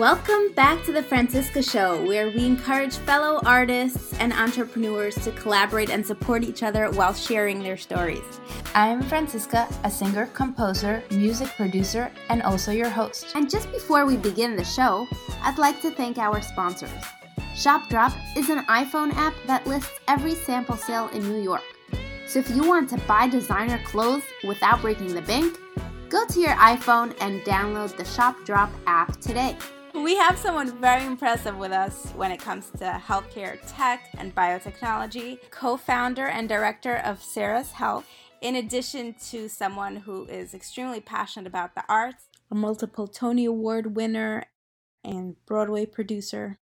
Welcome back to the Franciska Show, where we encourage fellow artists and entrepreneurs to collaborate and support each other while sharing their stories. I'm Franciska, a singer, composer, music producer, and also your host. And just before we begin the show, I'd like to thank our sponsors. ShopDrop is an iPhone app that lists every sample sale in New York. So if you want to buy designer clothes without breaking the bank, go to your iPhone and download the ShopDrop app today. We have someone very impressive with us when it comes to healthcare tech and biotechnology, co founder and director of Ceras Health, in addition to someone who is extremely passionate about the arts, a multiple Tony Award winner and Broadway producer,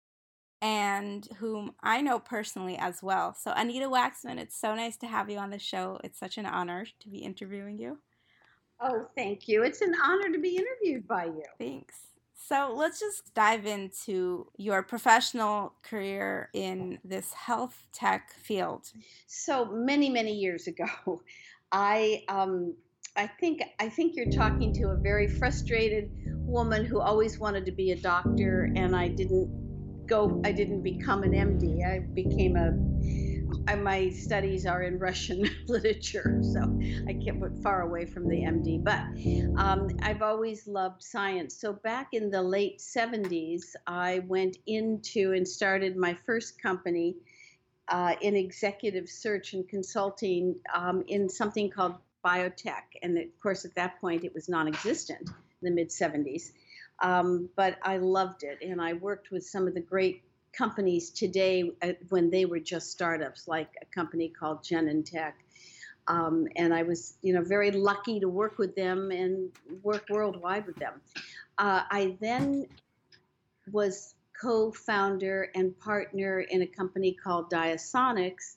and whom I know personally as well. So, Anita Waxman, it's so nice to have you on the show. It's such an honor to be interviewing you. Oh, thank you. It's an honor to be interviewed by you. Thanks. So let's just dive into your professional career in this health tech field. So many, many years ago, I um, I think I think you're talking to a very frustrated woman who always wanted to be a doctor, and I didn't go. I didn't become an MD. I became a my studies are in Russian literature, so I can't put far away from the MD. But um, I've always loved science. So back in the late 70s, I went into and started my first company uh, in executive search and consulting um, in something called biotech. And of course, at that point, it was non existent in the mid 70s. Um, but I loved it, and I worked with some of the great companies today uh, when they were just startups, like a company called Genentech. Um, and I was, you know, very lucky to work with them and work worldwide with them. Uh, I then was co-founder and partner in a company called Diasonics,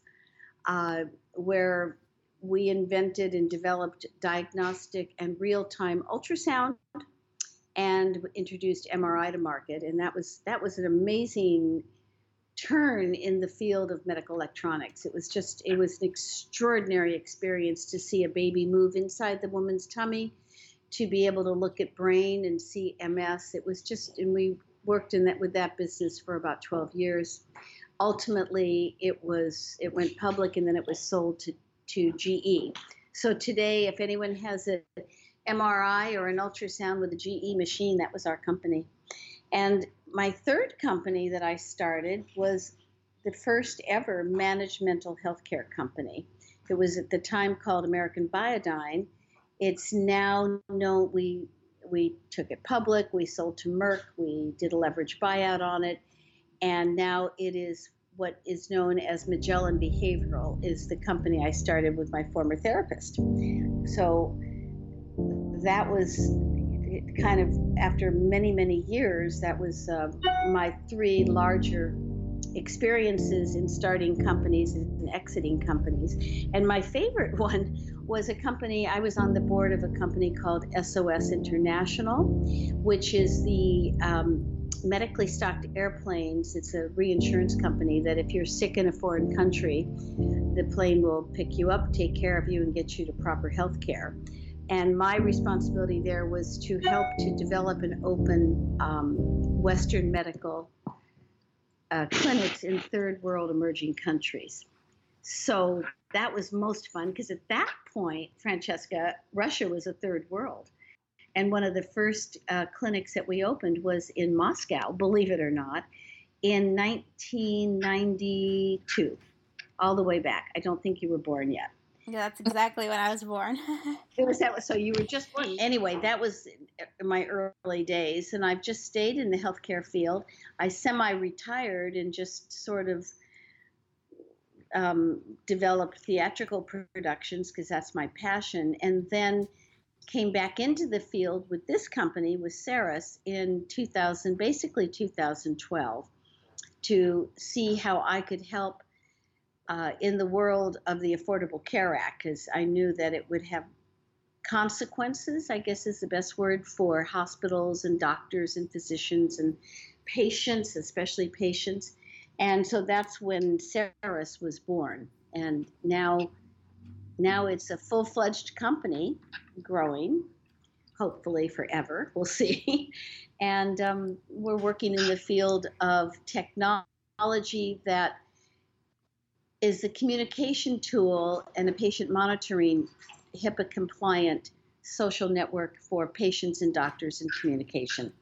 uh, where we invented and developed diagnostic and real-time ultrasound and introduced MRI to market, and that was that was an amazing turn in the field of medical electronics. It was just it was an extraordinary experience to see a baby move inside the woman's tummy, to be able to look at brain and see MS. It was just and we worked in that with that business for about 12 years. Ultimately, it was it went public and then it was sold to to GE. So today, if anyone has a MRI or an ultrasound with a GE machine. That was our company. And my third company that I started was the first ever managed mental health care company. It was at the time called American Biodyne. It's now known we we took it public, we sold to Merck, we did a leverage buyout on it, and now it is what is known as Magellan Behavioral is the company I started with my former therapist. So that was kind of after many many years that was uh, my three larger experiences in starting companies and exiting companies. And my favorite one was a company i was on the board of a company called sos international which is the um, medically stocked airplanes. It's a reinsurance company that if you're sick in a foreign country the plane will pick you up take care of you and get you to proper health care and my responsibility there was to help to develop and open um, Western medical uh, clinics in third world emerging countries. So that was most fun because at that point, Francesca, Russia was a third world. And one of the first uh, clinics that we opened was in Moscow, believe it or not, in 1992, all the way back. I don't think you were born yet. Yeah, that's exactly when I was born. it was that. So you were just born. Anyway, that was my early days, and I've just stayed in the healthcare field. I semi-retired and just sort of um, developed theatrical productions because that's my passion, and then came back into the field with this company with Ceras in 2000, basically 2012, to see how I could help uh, in the world of the Affordable Care Act because I knew that it would have consequences, I guess is the best word, for hospitals and doctors and physicians and patients, especially patients. And so that's when Ceras was born. And now, now it's a full fledged company growing, hopefully forever. We'll see. And um, we're working in the field of technology that is a communication tool and a patient monitoring HIPAA compliant social network for patients and doctors in communication.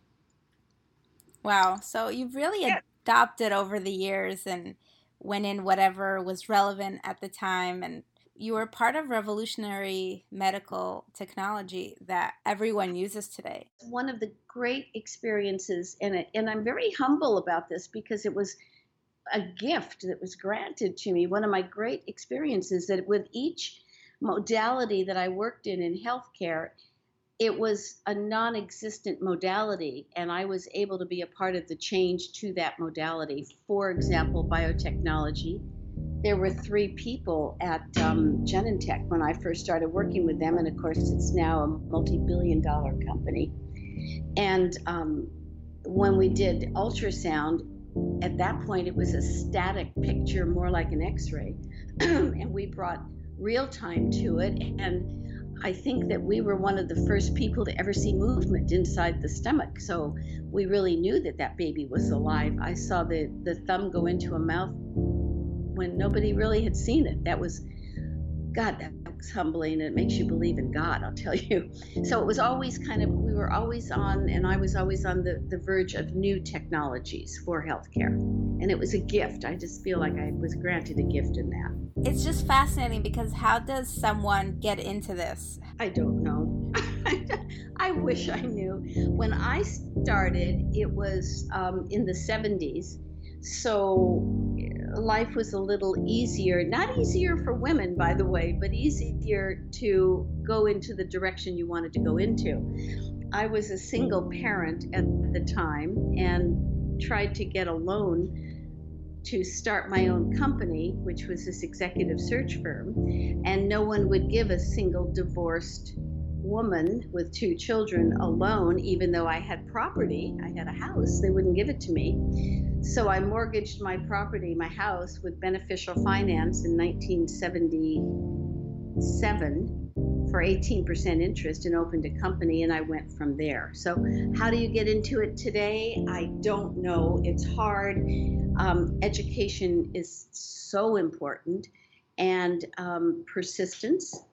Wow. So you've really yeah. adopted over the years and went in whatever was relevant at the time and you were part of revolutionary medical technology that everyone uses today. One of the great experiences, and, and I'm very humble about this because it was a gift that was granted to me. One of my great experiences that with each modality that I worked in in healthcare, it was a non existent modality, and I was able to be a part of the change to that modality. For example, biotechnology. There were three people at um, Genentech when I first started working with them, and of course, it's now a multi billion dollar company. And um, when we did ultrasound, at that point, it was a static picture, more like an x ray. and we brought real time to it. And I think that we were one of the first people to ever see movement inside the stomach. So we really knew that that baby was alive. I saw the, the thumb go into a mouth when nobody really had seen it. That was, God, that was humbling and it makes you believe in God, I'll tell you. So it was always kind of, we were always on, and I was always on the, the verge of new technologies for healthcare. And it was a gift. I just feel like I was granted a gift in that it's just fascinating because how does someone get into this? I don't know. I wish I knew. When I started, it was um, in the 70s. So life was a little easier. Not easier for women, by the way, but easier to go into the direction you wanted to go into. I was a single hmm. parent at the time and tried to get a loan to start my own company, which was this executive search firm, and no one would give a single divorced woman with two children alone, even though I had property. I had a house, they wouldn't give it to me. So I mortgaged my property, my house, with beneficial finance in 1977 for 18% interest and opened a company, and I went from there. So, how do you get into it today? I don't know. It's hard. Um, education is so important, and um, persistence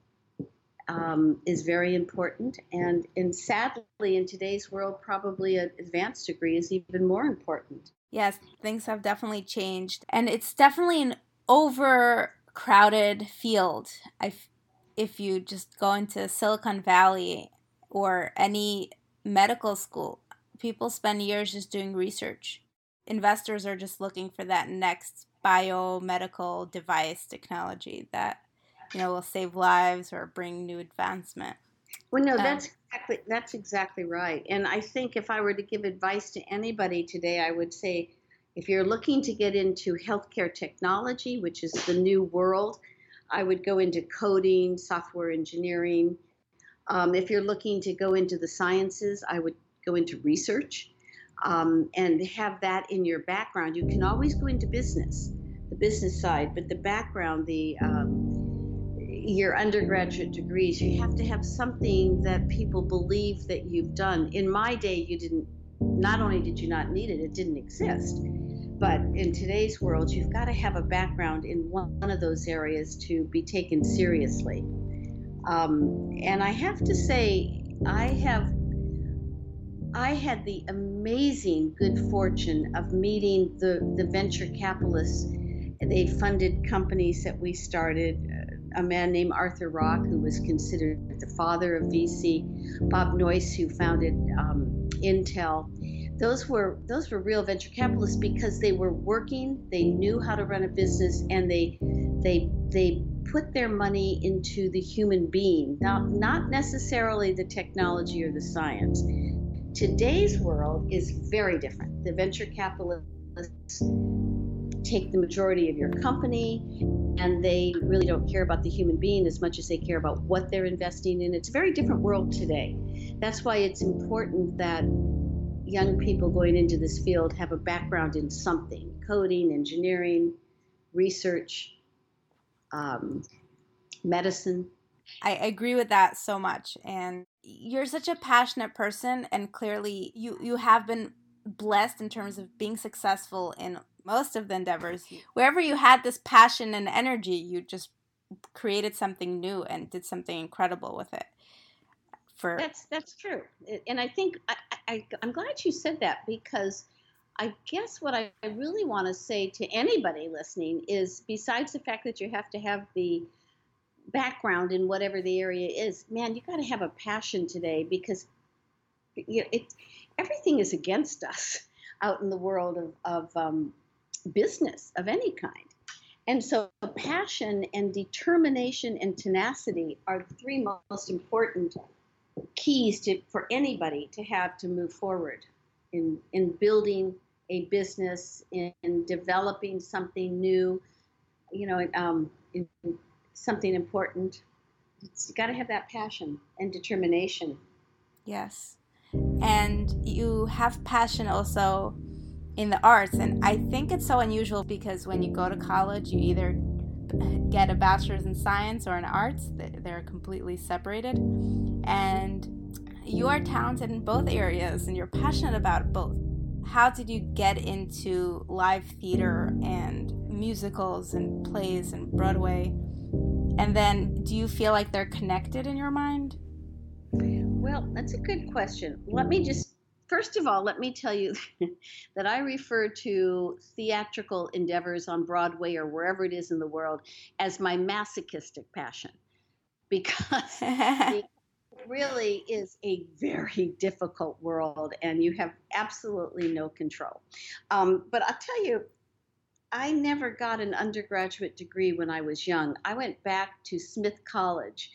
um, is very important. And, and sadly, in today's world, probably an advanced degree is even more important. Yes, things have definitely changed, and it's definitely an overcrowded field. I if you just go into Silicon Valley or any medical school, people spend years just doing research. Investors are just looking for that next biomedical device technology that you know will save lives or bring new advancement. Well, no, um, that's exactly that's exactly right. And I think if I were to give advice to anybody today, I would say if you're looking to get into healthcare technology, which is the new world, I would go into coding, software engineering. Um, if you're looking to go into the sciences, I would go into research um, and have that in your background. You can always go into business, the business side, but the background, the um, your undergraduate degrees, you have to have something that people believe that you've done. In my day, you didn't. Not only did you not need it, it didn't exist but in today's world, you've got to have a background in one of those areas to be taken seriously. Um, and I have to say, I have I had the amazing good fortune of meeting the, the venture capitalists. They funded companies that we started. A man named Arthur Rock, who was considered the father of VC, Bob Noyce, who founded um, Intel, those were those were real venture capitalists because they were working, they knew how to run a business, and they they they put their money into the human being, not not necessarily the technology or the science. Today's world is very different. The venture capitalists take the majority of your company and they really don't care about the human being as much as they care about what they're investing in. It's a very different world today. That's why it's important that young people going into this field have a background in something coding, engineering, research, um, medicine. I agree with that so much. And you're such a passionate person and clearly you you have been blessed in terms of being successful in most of the endeavors wherever you had this passion and energy you just created something new and did something incredible with it for that's that's true. And i think I, I i'm glad you said that because i guess what i really want to say to anybody listening is besides the fact that you have to have the background in whatever the area is, man, you got to have a passion today because you know, it, everything is against us out in the world of, of um, business of any kind. And so, passion and determination and tenacity are the three most important keys to, for anybody to have to move forward in, in building a business, in, in developing something new, you know, um, in something important. It's, you got to have that passion and determination. Yes. And you have passion also in the arts. And I think it's so unusual because when you go to college, you either get a bachelor's in science or in arts, they're completely separated. And you are talented in both areas and you're passionate about both. How did you get into live theater and musicals and plays and Broadway? And then do you feel like they're connected in your mind? Well, that's a good question. Let me just, first of all, let me tell you that I refer to theatrical endeavors on Broadway or wherever it is in the world as my masochistic passion because it really is a very difficult world and you have absolutely no control. Um, but I'll tell you, I never got an undergraduate degree when I was young. I went back to Smith College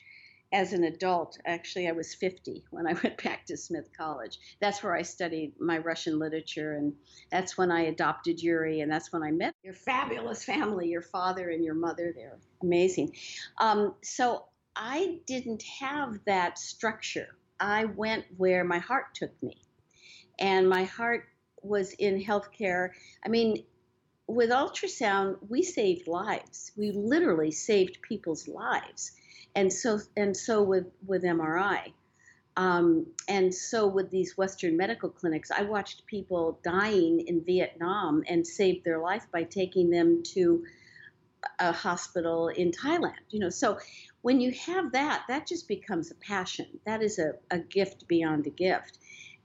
as an adult. Actually, I was 50 when I went back to Smith College. That's where I studied my Russian literature, and that's when I adopted Yuri, and that's when I met your fabulous family, your father and your mother. They're amazing. Um, so I didn't have that structure. I went where my heart took me, and my heart was in healthcare. I mean, with ultrasound, we saved lives. We literally saved people's lives, and so and so with with MRI, um, and so with these Western medical clinics, I watched people dying in Vietnam and saved their life by taking them to a hospital in Thailand. You know, so when you have that, that just becomes a passion. That is a, a gift beyond a gift,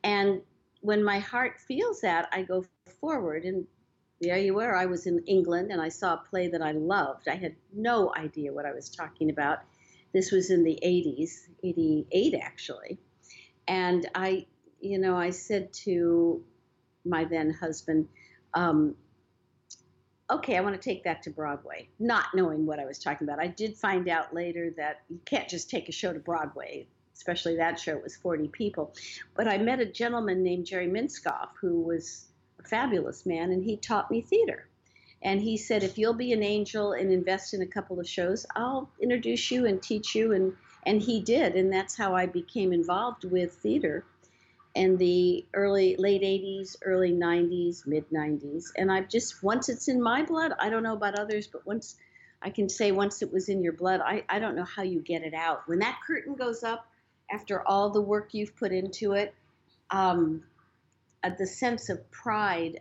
and when my heart feels that, I go forward and there you were. I was in England and I saw a play that I loved. I had no idea what I was talking about. This was in the 80s, 88 actually. And I, you know, I said to my then husband, um, okay, I want to take that to Broadway, not knowing what I was talking about. I did find out later that you can't just take a show to Broadway, especially that show was 40 people. But I met a gentleman named Jerry Minskoff who was a fabulous man, and he taught me theater. And he said, if you'll be an angel and invest in a couple of shows, I'll introduce you and teach you. And, and he did. And that's how I became involved with theater in the early, late 80s, early 90s, mid 90s. And I've just, once it's in my blood, I don't know about others, but once I can say once it was in your blood, I, I don't know how you get it out. When that curtain goes up after all the work you've put into it, um, uh, the sense of pride.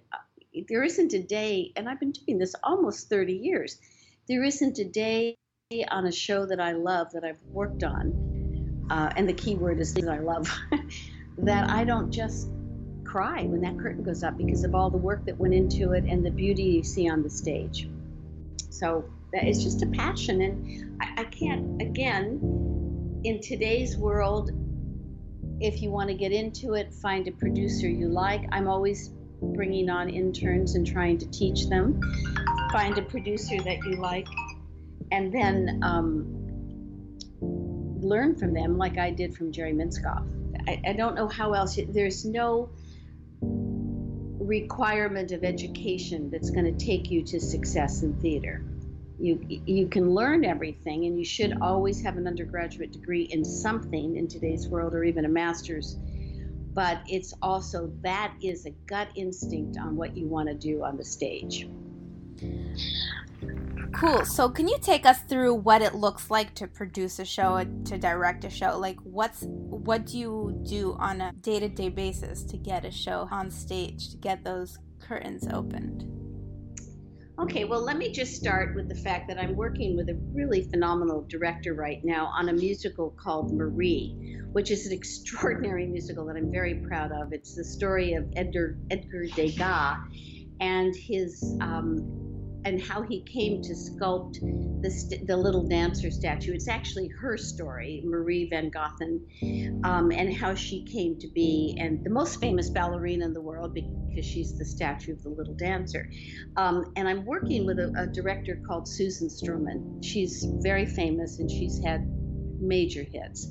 There isn't a day, and I've been doing this almost 30 years, there isn't a day on a show that I love that I've worked on, uh, and the key word is that I love, that I don't just cry when that curtain goes up because of all the work that went into it and the beauty you see on the stage. So that is just a passion, and I, I can't, again, in today's world, if you want to get into it, find a producer you like. I'm always bringing on interns and trying to teach them. Find a producer that you like, and then um, learn from them, like I did from Jerry Minskoff. I, I don't know how else. There's no requirement of education that's going to take you to success in theater you you can learn everything and you should always have an undergraduate degree in something in today's world or even a master's but it's also that is a gut instinct on what you want to do on the stage Cool. So, can you take us through what it looks like to produce a show, to direct a show? Like, what's what do you do on a day to day basis to get a show on stage, to get those curtains opened? Okay, well, let me just start with the fact that I'm working with a really phenomenal director right now on a musical called Marie, which is an extraordinary musical that I'm very proud of. It's the story of Edgar, Edgar Degas and his um, and how he came to sculpt the, st- the little dancer statue. It's actually her story, Marie van Goethem, um, and how she came to be, and the most famous ballerina in the world because she's the statue of the little dancer. Um, and I'm working with a, a director called Susan Stroman. She's very famous and she's had major hits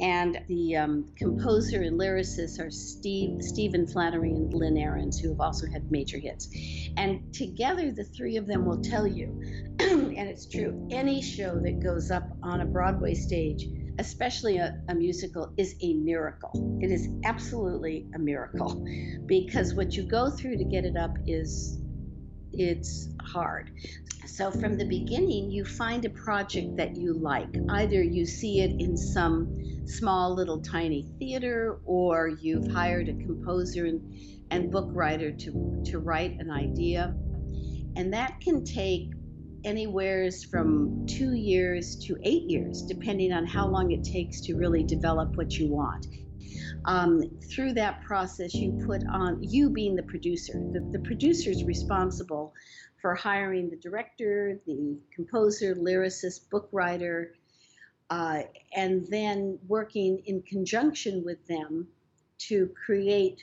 and the um, composer and lyricist are Steve, Stephen Flaherty and Lynn Ahrens, who have also had major hits. And together, the three of them will tell you, and it's true, any show that goes up on a Broadway stage, especially a, a musical, is a miracle. It is absolutely a miracle because what you go through to get it up is it's hard. So from the beginning, you find a project that you like. Either you see it in some small little tiny theater or you've hired a composer and, and book writer to, to write an idea. And that can take anywheres from two years to eight years, depending on how long it takes to really develop what you want. Um, through that process, you put on, you being the producer, the, the producer is responsible for hiring the director, the composer, lyricist, book writer, uh, and then working in conjunction with them to create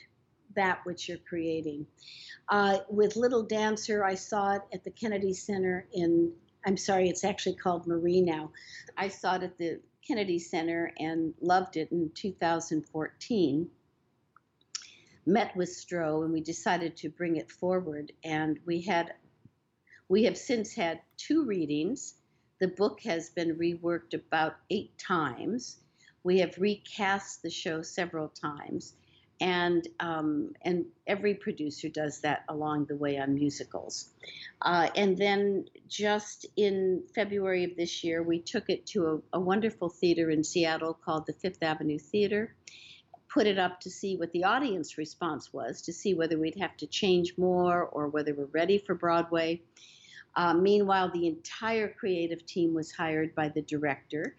that which you're creating. Uh, with Little Dancer, I saw it at the Kennedy Center in, I'm sorry, it's actually called Marie now. I saw it at the Kennedy Center and loved it in 2014. Met with Stro and we decided to bring it forward, and we had, we have since had two readings the book has been reworked about eight times. We have recast the show several times, and um, and every producer does that along the way on musicals. Uh, and then just in February of this year, we took it to a, a wonderful theater in Seattle called the Fifth Avenue Theater. Put it up to see what the audience response was, to see whether we'd have to change more or whether we're ready for Broadway. Uh, meanwhile, the entire creative team was hired by the director,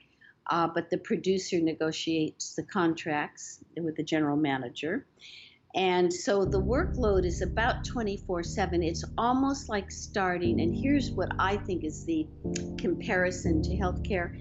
uh, but the producer negotiates the contracts with the general manager. And so the workload is about 24 7. It's almost like starting, and here's what I think is the comparison to healthcare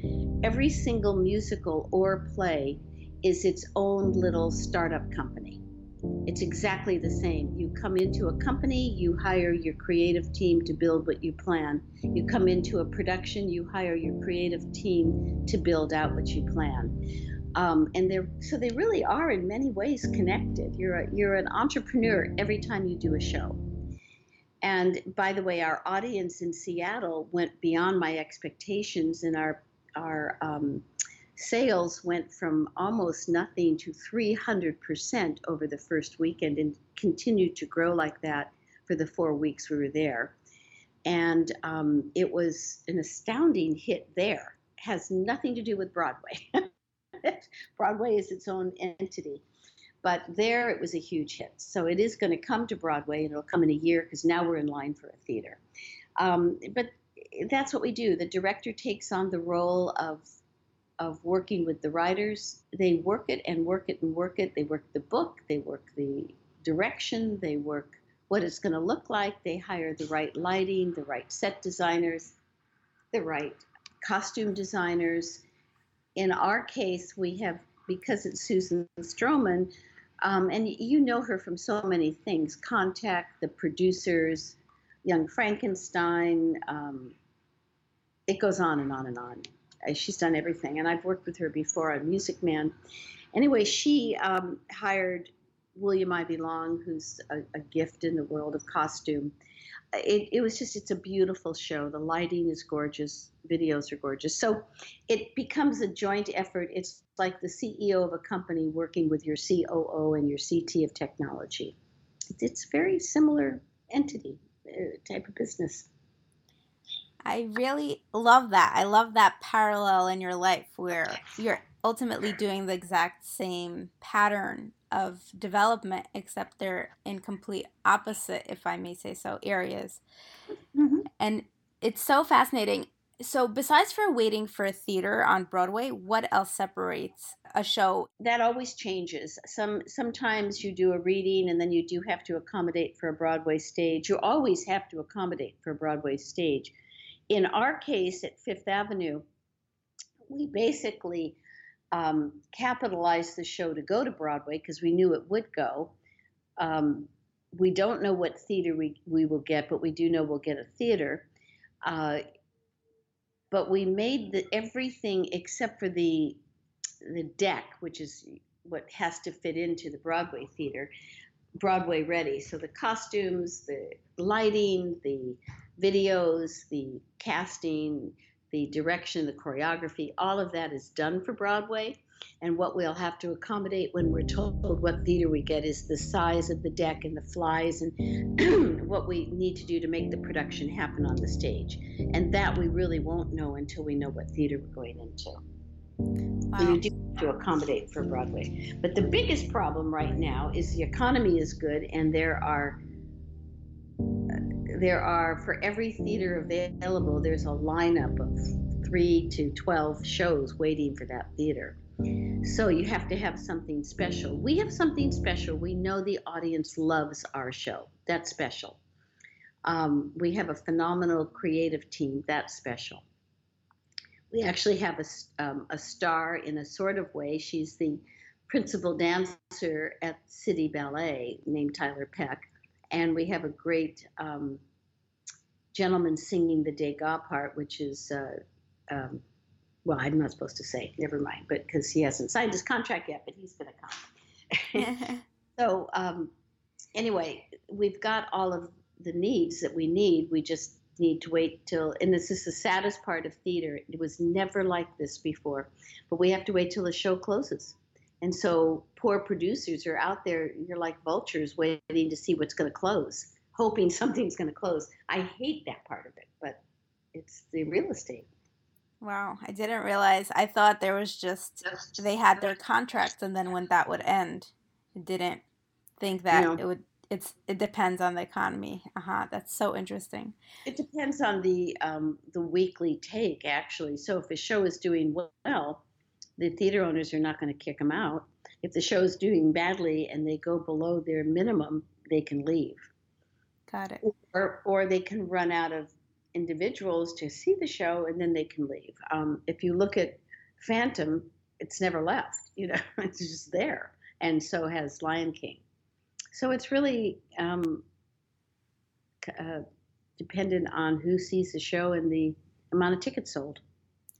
every single musical or play is its own little startup company. It's exactly the same. You come into a company, you hire your creative team to build what you plan. You come into a production, you hire your creative team to build out what you plan. Um, and they're so they really are in many ways connected. You're a, you're an entrepreneur every time you do a show. And by the way, our audience in Seattle went beyond my expectations, in our our um, sales went from almost nothing to 300% over the first weekend and continued to grow like that for the four weeks we were there. And um, it was an astounding hit there. Has nothing to do with Broadway. Broadway is its own entity. But there it was a huge hit. So it is going to come to Broadway and it'll come in a year because now we're in line for a theater. Um, but that's what we do. The director takes on the role of of working with the writers. They work it and work it and work it. They work the book, they work the direction, they work what it's going to look like. They hire the right lighting, the right set designers, the right costume designers. In our case, we have, because it's Susan Stroman, um, and you know her from so many things Contact, the producers, Young Frankenstein, um, it goes on and on and on. Uh, she's done everything, and I've worked with her before on Music Man. Anyway, she um, hired William Ivey Long, who's a, a, gift in the world of costume. It, it, was just, it's a beautiful show. The lighting is gorgeous, videos are gorgeous. So it becomes a joint effort. It's like the CEO of a company working with your COO and your CT of technology. It's very similar entity, uh, type of business. I really love that. I love that parallel in your life where you're ultimately doing the exact same pattern of development, except they're in complete opposite, if I may say so, areas. Mm-hmm. And it's so fascinating. So, besides for waiting for a theater on Broadway, what else separates a show? That always changes. Some sometimes you do a reading and then you do have to accommodate for a Broadway stage. You always have to accommodate for a Broadway stage. In our case at Fifth Avenue, we basically um, capitalized the show to go to Broadway because we knew it would go. Um, we don't know what theater we, we will get, but we do know we'll get a theater. Uh, but we made the, everything except for the the deck, which is what has to fit into the Broadway theater, Broadway ready. So the costumes, the lighting, the videos, the casting, the direction, the choreography, all of that is done for Broadway. And what we'll have to accommodate when we're told what theater we get is the size of the deck and the flies and what we need to do to make the production happen on the stage. And that we really won't know until we know what theater we're going into. Wow. So you do have to accommodate for Broadway. But the biggest problem right now is the economy is good and there are there are for every theater available there's a lineup of 3 to 12 shows waiting for that theater. So you have to have something special. We have something special. We know the audience loves our show. That's special. Um, we have a phenomenal creative team. That's special. We actually have a, um, a star in a sort of way. She's the principal dancer at City Ballet named Tiler Peck. And we have a great um, gentleman singing the Degas part, which is uh, um, well, I'm not supposed to say, never mind, but because he hasn't signed his contract yet, but he's going to come. so, um, anyway, we've got all of the needs that we need. We just need to wait till, and this is the saddest part of theater. It was never like this before, but we have to wait till the show closes. And so, poor producers are out there, you're like vultures waiting to see what's going to close, hoping something's going to close. I hate that part of it, but it's the real estate. Wow, I didn't realize. I thought there was just they had their contracts, and then when that would end, I didn't think that no. it would. It's it depends on the economy. Uh huh. That's so interesting. It depends on the um, the weekly take actually. So if a show is doing well, the theater owners are not going to kick them out. If the show is doing badly and they go below their minimum, they can leave. Got it. Or or they can run out of individuals to see the show and then they can leave. Um, if you look at Phantom, it's never left. You know, it's just there, and so has Lion King. So it's really um, uh, dependent on who sees the show and the amount of tickets sold.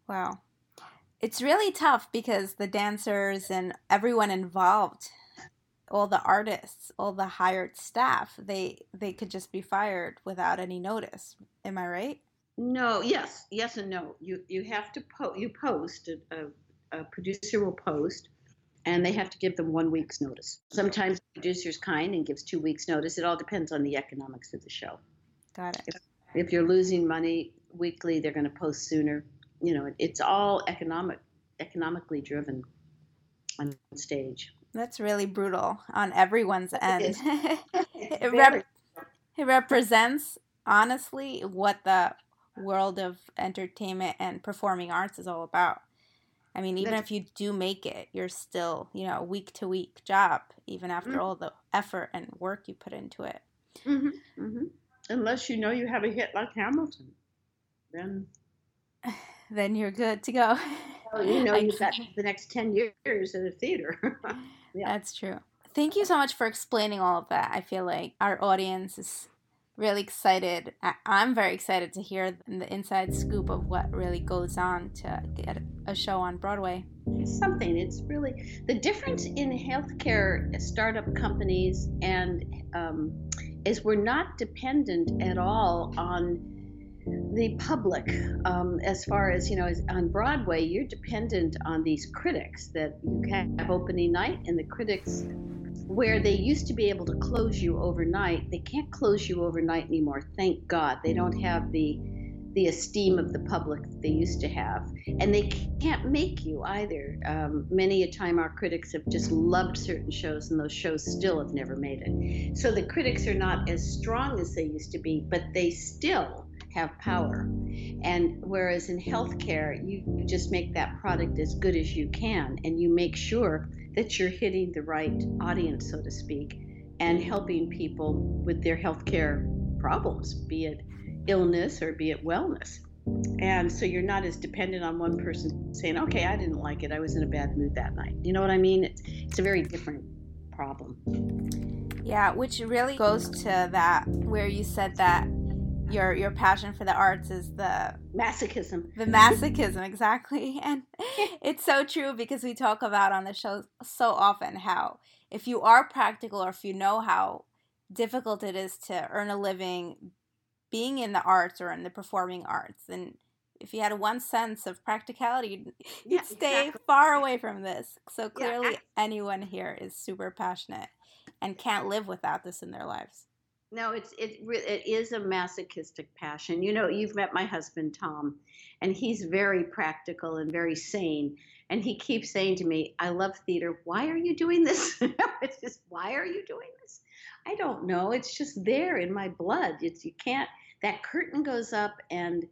Wow. It's really tough because the dancers and everyone involved all the artists, all the hired staff, they they could just be fired without any notice. Am I right? No. Yes. Yes and no. You you have to po- you post a, a, a producer will post, and they have to give them one week's notice. Sometimes the producer's kind and gives two weeks notice. It all depends on the economics of the show. Got it. If, if you're losing money weekly, they're going to post sooner. You know, it's all economic economically driven on stage. That's really brutal on everyone's end. it, rep- it represents, honestly, what the world of entertainment and performing arts is all about. I mean, even if you do make it, you're still, you know, a week to week job, even after mm-hmm. all the effort and work you put into it. Mm-hmm. Mm-hmm. Unless you know you have a hit like Hamilton, then then you're good to go. Well, you know, you've got the next ten years in the theater. Yeah. That's true. Thank you so much for explaining all of that. I feel like our audience is really excited. I'm very excited to hear the inside scoop of what really goes on to get a show on Broadway. It's something. It's really the difference in healthcare startup companies and um, is we're not dependent at all on the public um, as far as you know as on broadway you're dependent on these critics that you have opening night and the critics where they used to be able to close you overnight they can't close you overnight anymore thank god they don't have the the esteem of the public that they used to have. And they can't make you either. Um, many a time, our critics have just loved certain shows, and those shows still have never made it. So the critics are not as strong as they used to be, but they still have power. And whereas in healthcare, you just make that product as good as you can, and you make sure that you're hitting the right audience, so to speak, and helping people with their healthcare problems, be it illness or be it wellness. And so you're not as dependent on one person saying, okay, I didn't like it. I was in a bad mood that night. You know what I mean? It's, it's a very different problem. Yeah, which really goes to that where you said that your your passion for the arts is the masochism. The masochism, exactly. And it's so true because we talk about on the show so often how if you are practical or if you know how difficult it is to earn a living being in the arts or in the performing arts and if you had one sense of practicality you'd, yeah, stay exactly. far away from this so clearly yeah, anyone here is super passionate and can't live without this in their lives no it's it, it is a masochistic passion you know you've met my husband tom and he's very practical and very sane and he keeps saying to me i love theater why are you doing this it's just why are you doing this I don't know. It's just there in my blood. It's you can't. That curtain goes up, and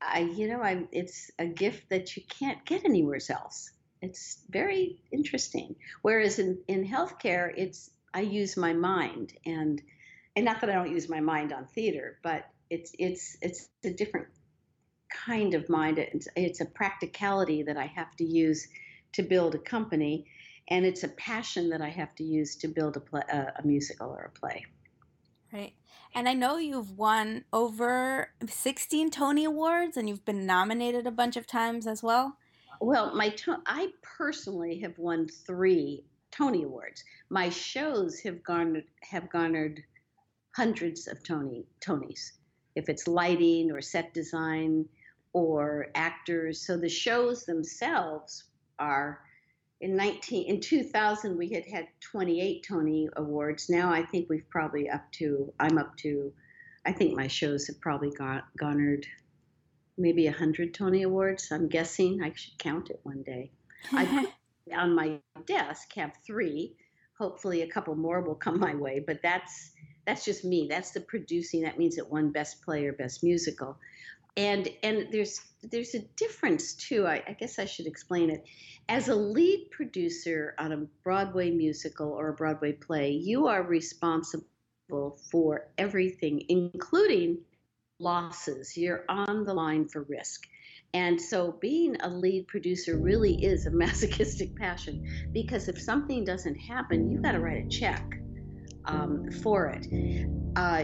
I, you know, I'm. It's a gift that you can't get anywhere else. It's very interesting. Whereas in in healthcare, it's I use my mind, and and not that I don't use my mind on theater, but it's it's it's a different kind of mind. It's, it's a practicality that I have to use to build a company and it's a passion that I have to use to build a, play, a, a musical or a play. Right. And I know you've won over 16 Tony Awards and you've been nominated a bunch of times as well. Well, my I personally have won 3 Tony Awards. My shows have garnered have garnered hundreds of Tony Tonys. If it's lighting or set design or actors, so the shows themselves are in 19 in 2000 we had had 28 Tony awards. Now I think we've probably up to I'm up to I think my shows have probably got, garnered maybe 100 Tony awards. I'm guessing I should count it one day. I on my desk have 3. Hopefully a couple more will come my way, but that's that's just me. That's the producing. That means it won best play or best musical. And and there's there's a difference too. I, I, guess i should explain it. As a lead producer on a broadway musical or a broadway play you are responsible for everything including losses. You're on the line for risk. And so being a lead producer really is a masochistic passion because if something doesn't happen you've got to write a check um, for it uh,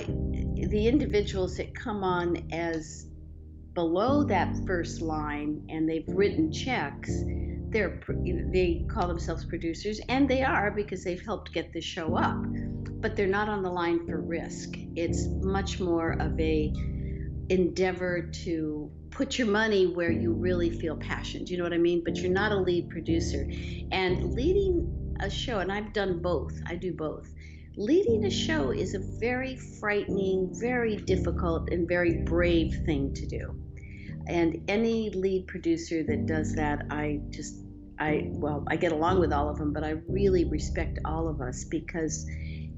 the individuals that come on as below that first line and they've written checks, they're they call themselves producers and they are because they've helped get the show up. But they're not on the line for risk. It's much more of a endeavor to put your money where you really feel passion. Do you know what I mean? But you're not a lead producer. And leading a show, and I've done both. I do both leading a show is a very frightening, very difficult, and very brave thing to do and any lead producer that does that, I just, I, well, I get along with all of them, but I really respect all of us because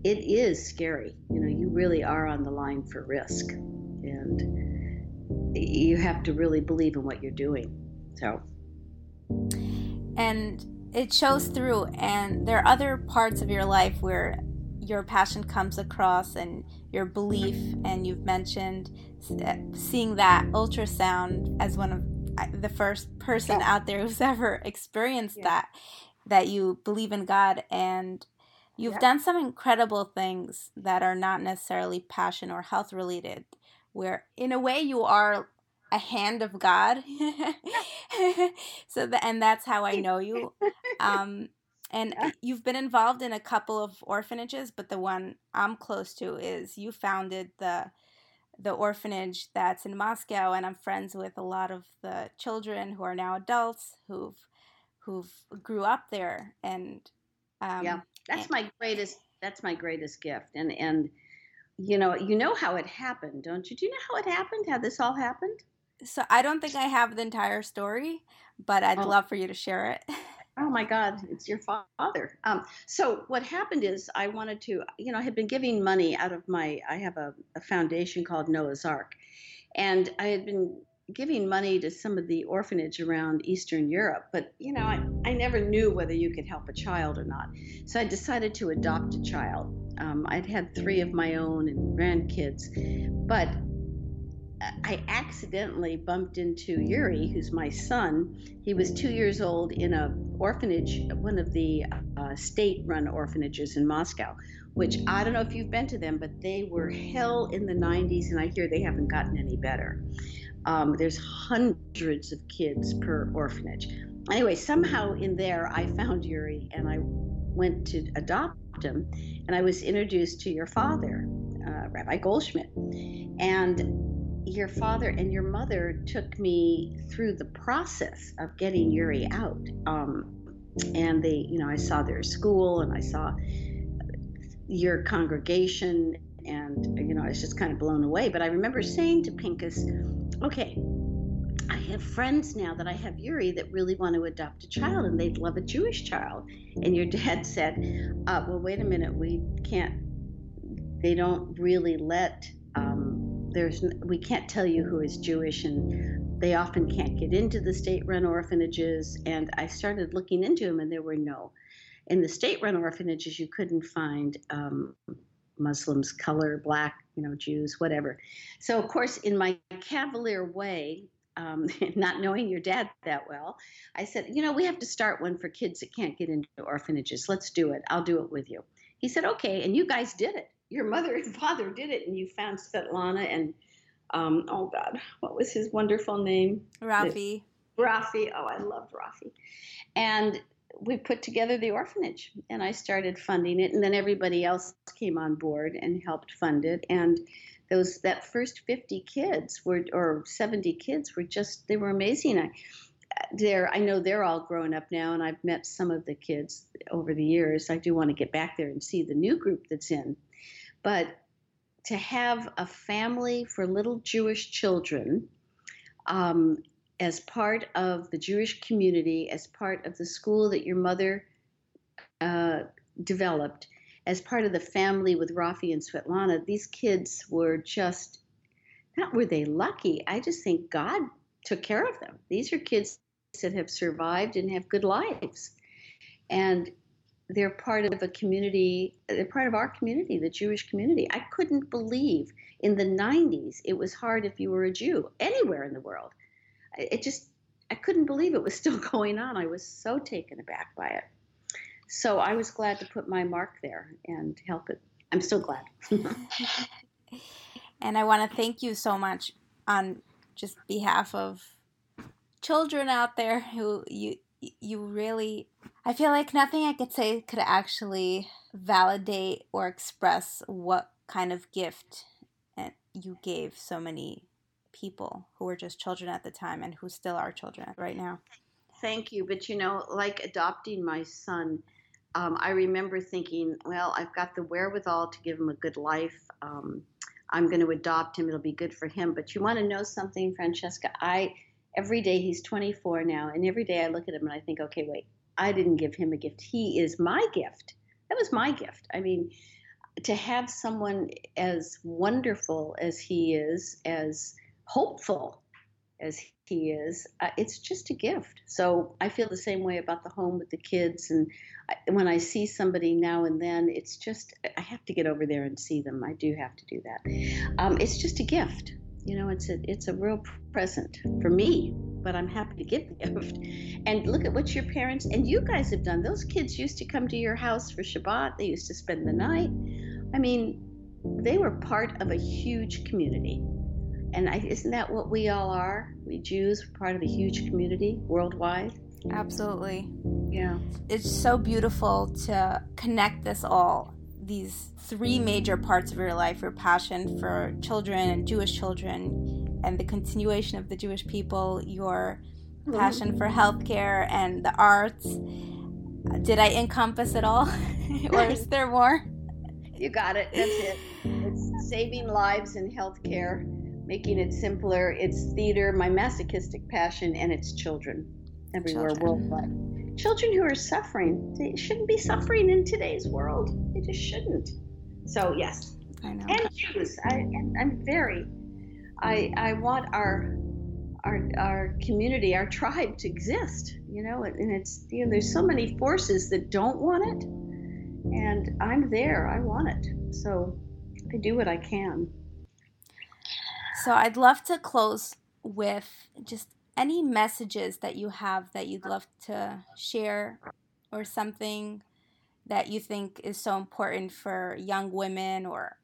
it is scary. You know, you really are on the line for risk. And you have to really believe in what you're doing. So. And it shows through, and there are other parts of your life where your passion comes across and your belief and you've mentioned uh, seeing that ultrasound as one of the first person yeah. out there who's ever experienced yeah. that that you believe in God and you've yeah. done some incredible things that are not necessarily passion or health related where in a way you are a hand of God so the, and that's how I know you um and yeah. you've been involved in a couple of orphanages, but the one I'm close to is you founded the the orphanage that's in Moscow, and I'm friends with a lot of the children who are now adults who've who've grew up there. And um, yeah, that's my greatest that's my greatest gift. And and you know, you know how it happened, don't you? Do you know how it happened? How this all happened? So I don't think I have the entire story, but I'd Oh. love for you to share it. Oh my God, it's your father. Um, so what happened is I wanted to, you know, I had been giving money out of my, I have a, a foundation called Noah's Ark, and I had been giving money to some of the orphanage around Eastern Europe, but you know, I, I never knew whether you could help a child or not. So I decided to adopt a child. Um, I'd had three of my own and grandkids, but I accidentally bumped into Yuri, who's my son. He was two years old in a orphanage, one of the uh, state-run orphanages in Moscow. Which I don't know if you've been to them, but they were hell in the 90s, and I hear they haven't gotten any better. Um, there's hundreds of kids per orphanage. Anyway, somehow in there, I found Yuri, and I went to adopt him, and I was introduced to your father, uh, Rabbi Goldschmidt, and your father and your mother took me through the process of getting Yuri out. Um, and they, you know, I saw their school and I saw your congregation, and you know, I was just kind of blown away. But I remember saying to Pinchas, "Okay, I have friends now that I have Yuri that really want to adopt a child, and they'd love a Jewish child." And your dad said, uh, "Well, wait a minute, we can't. They don't really let." Um, there's we can't tell you who is Jewish and they often can't get into the state-run orphanages and I started looking into them and there were no. In the state-run orphanages you couldn't find um, Muslims color black you know Jews whatever. So of course in my cavalier way um, not knowing your dad that well I said you know we have to start one for kids that can't get into orphanages. Let's do it. I'll do it with you. He said okay and you guys did it your mother and father did it, and you found Svetlana and um, oh God, what was his wonderful name? Rafi. Rafi. Oh, I loved Rafi. And we put together the orphanage, and I started funding it, and then everybody else came on board and helped fund it, and those that first 50 kids were or 70 kids were just they were amazing. I, they're I know they're all grown up now, and I've met some of the kids over the years. I do want to get back there and see the new group that's in but to have a family for little Jewish children um, as part of the Jewish community, as part of the school that your mother uh, developed, as part of the family with Rafi and Svetlana, these kids were just not were they lucky. I just think God took care of them. These are kids that have survived and have good lives. And they're part of a community, they're part of our community, the Jewish community. I couldn't believe in the 90s it was hard if you were a Jew anywhere in the world. It just, I couldn't believe it was still going on. I was so taken aback by it. So I was glad to put my mark there and help it. I'm still glad. and I want to thank you so much on just behalf of children out there who you you really I feel like nothing I could say could actually validate or express what kind of gift you gave so many people who were just children at the time and who still are children right now. Thank you. But you know, like adopting my son, um, I remember thinking, well, I've got the wherewithal to give him a good life. Um, I'm going to adopt him. It'll be good for him. But you want to know something, Franciska? I every day he's 24 now, and every day I look at him and I think, okay, wait, I didn't give him a gift. He is my gift. That was my gift. I mean, to have someone as wonderful as he is, as hopeful as he is, uh, it's just a gift. So I feel the same way about the home with the kids. And I, when I see somebody now and then, it's just, I have to get over there and see them. I do have to do that. Um, it's just a gift. You know, it's a, it's a real present for me, but I'm happy to give the gift. And look at what your parents and you guys have done. Those kids used to come to your house for Shabbat, they used to spend the night. I mean, they were part of a huge community. And I, isn't that what we all are? We Jews, are part of a huge community worldwide. Absolutely. Yeah. It's so beautiful to connect this all, these three major parts of your life your passion for children and Jewish children, and the continuation of the Jewish people, your passion for healthcare and the arts. Did I encompass it all? or is there more? you got it. That's it. It's saving lives in healthcare, making it simpler. It's theater, my masochistic passion, and it's children everywhere children. worldwide. Children who are suffering. They shouldn't be suffering in today's world. They just shouldn't. So yes. I know. And Jews. I, I'm very. I I want our our our community, our tribe to exist. You know, and it's you know there's so many forces that don't want it, and I'm there. I want it, so I do what I can. So I'd love to close with just any messages that you have that you'd love to share, or something that you think is so important for young women or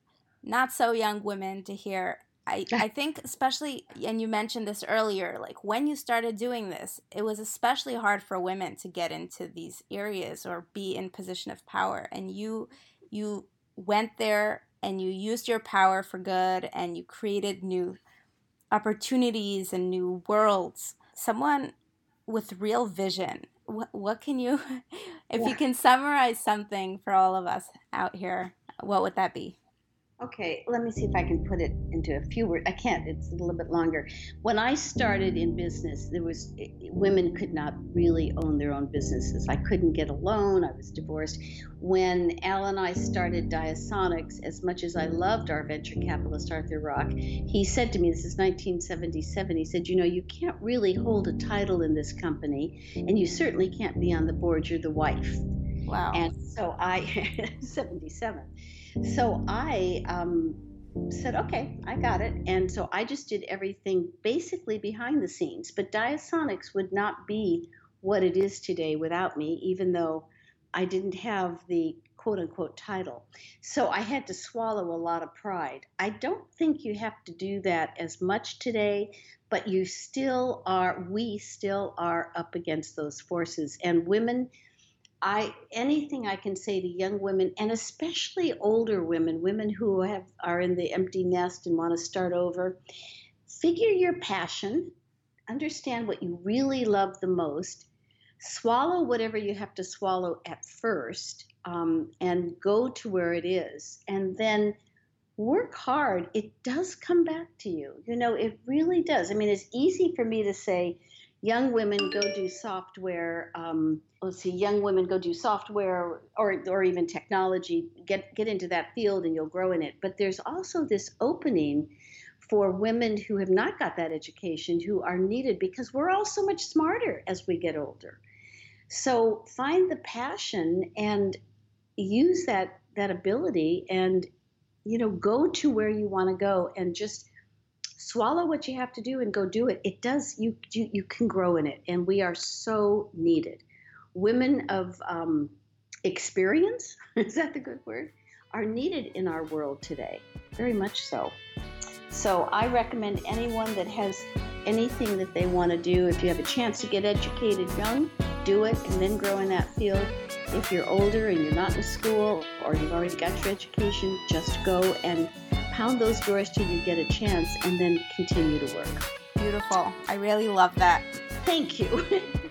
not so young women to hear? I, I think especially and you mentioned this earlier like when you started doing this it was especially hard for women to get into these areas or be in position of power. And you you went there and you used your power for good and you created new opportunities and new worlds. Someone with real vision. What, what can you if yeah. you can summarize something for all of us out here what would that be Okay, let me see if I can put it into a few words. I can't, it's a little bit longer. When I started in business, there was women could not really own their own businesses. I couldn't get a loan, I was divorced. When Al and I started Diasonics, as much as I loved our venture capitalist Arthur Rock, he said to me, this is 1977, he said, You know, you can't really hold a title in this company, and you certainly can't be on the board, you're the wife. Wow. And so I, 77. So I um, said, okay, I got it. And so I just did everything basically behind the scenes. But Diasonics would not be what it is today without me, even though I didn't have the quote unquote title. So I had to swallow a lot of pride. I don't think you have to do that as much today, but you still are, we still are up against those forces. And women, I anything I can say to young women and especially older women, women who have are in the empty nest and want to start over, figure your passion, understand what you really love the most, swallow whatever you have to swallow at first, um, and go to where it is, and then work hard. It does come back to you. You know, it really does. I mean, it's easy for me to say young women go do software. Um, let's see, young women go do software or or even technology. Get get into that field and you'll grow in it. But there's also this opening for women who have not got that education who are needed because we're all so much smarter as we get older. So find the passion and use that that ability and you know go to where you want to go and just swallow what you have to do and go do it. It does, you, you, you can grow in it. And we are so needed. Women of um, experience, is that the good word? Are needed in our world today, very much so. So I recommend anyone that has anything that they want to do, if you have a chance to get educated young, do it and then grow in that field. If you're older and you're not in school or you've already got your education, just go and pound those doors till you get a chance and then continue to work. Beautiful. I really love that. Thank you.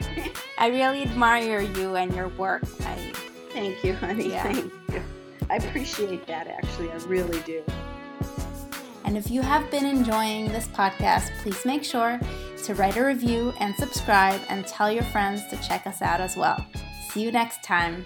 I really admire you and your work. I Thank you, honey. Yeah. Thank you. I appreciate that actually. I really do. And if you have been enjoying this podcast, please make sure to write a review and subscribe and tell your friends to check us out as well. See you next time.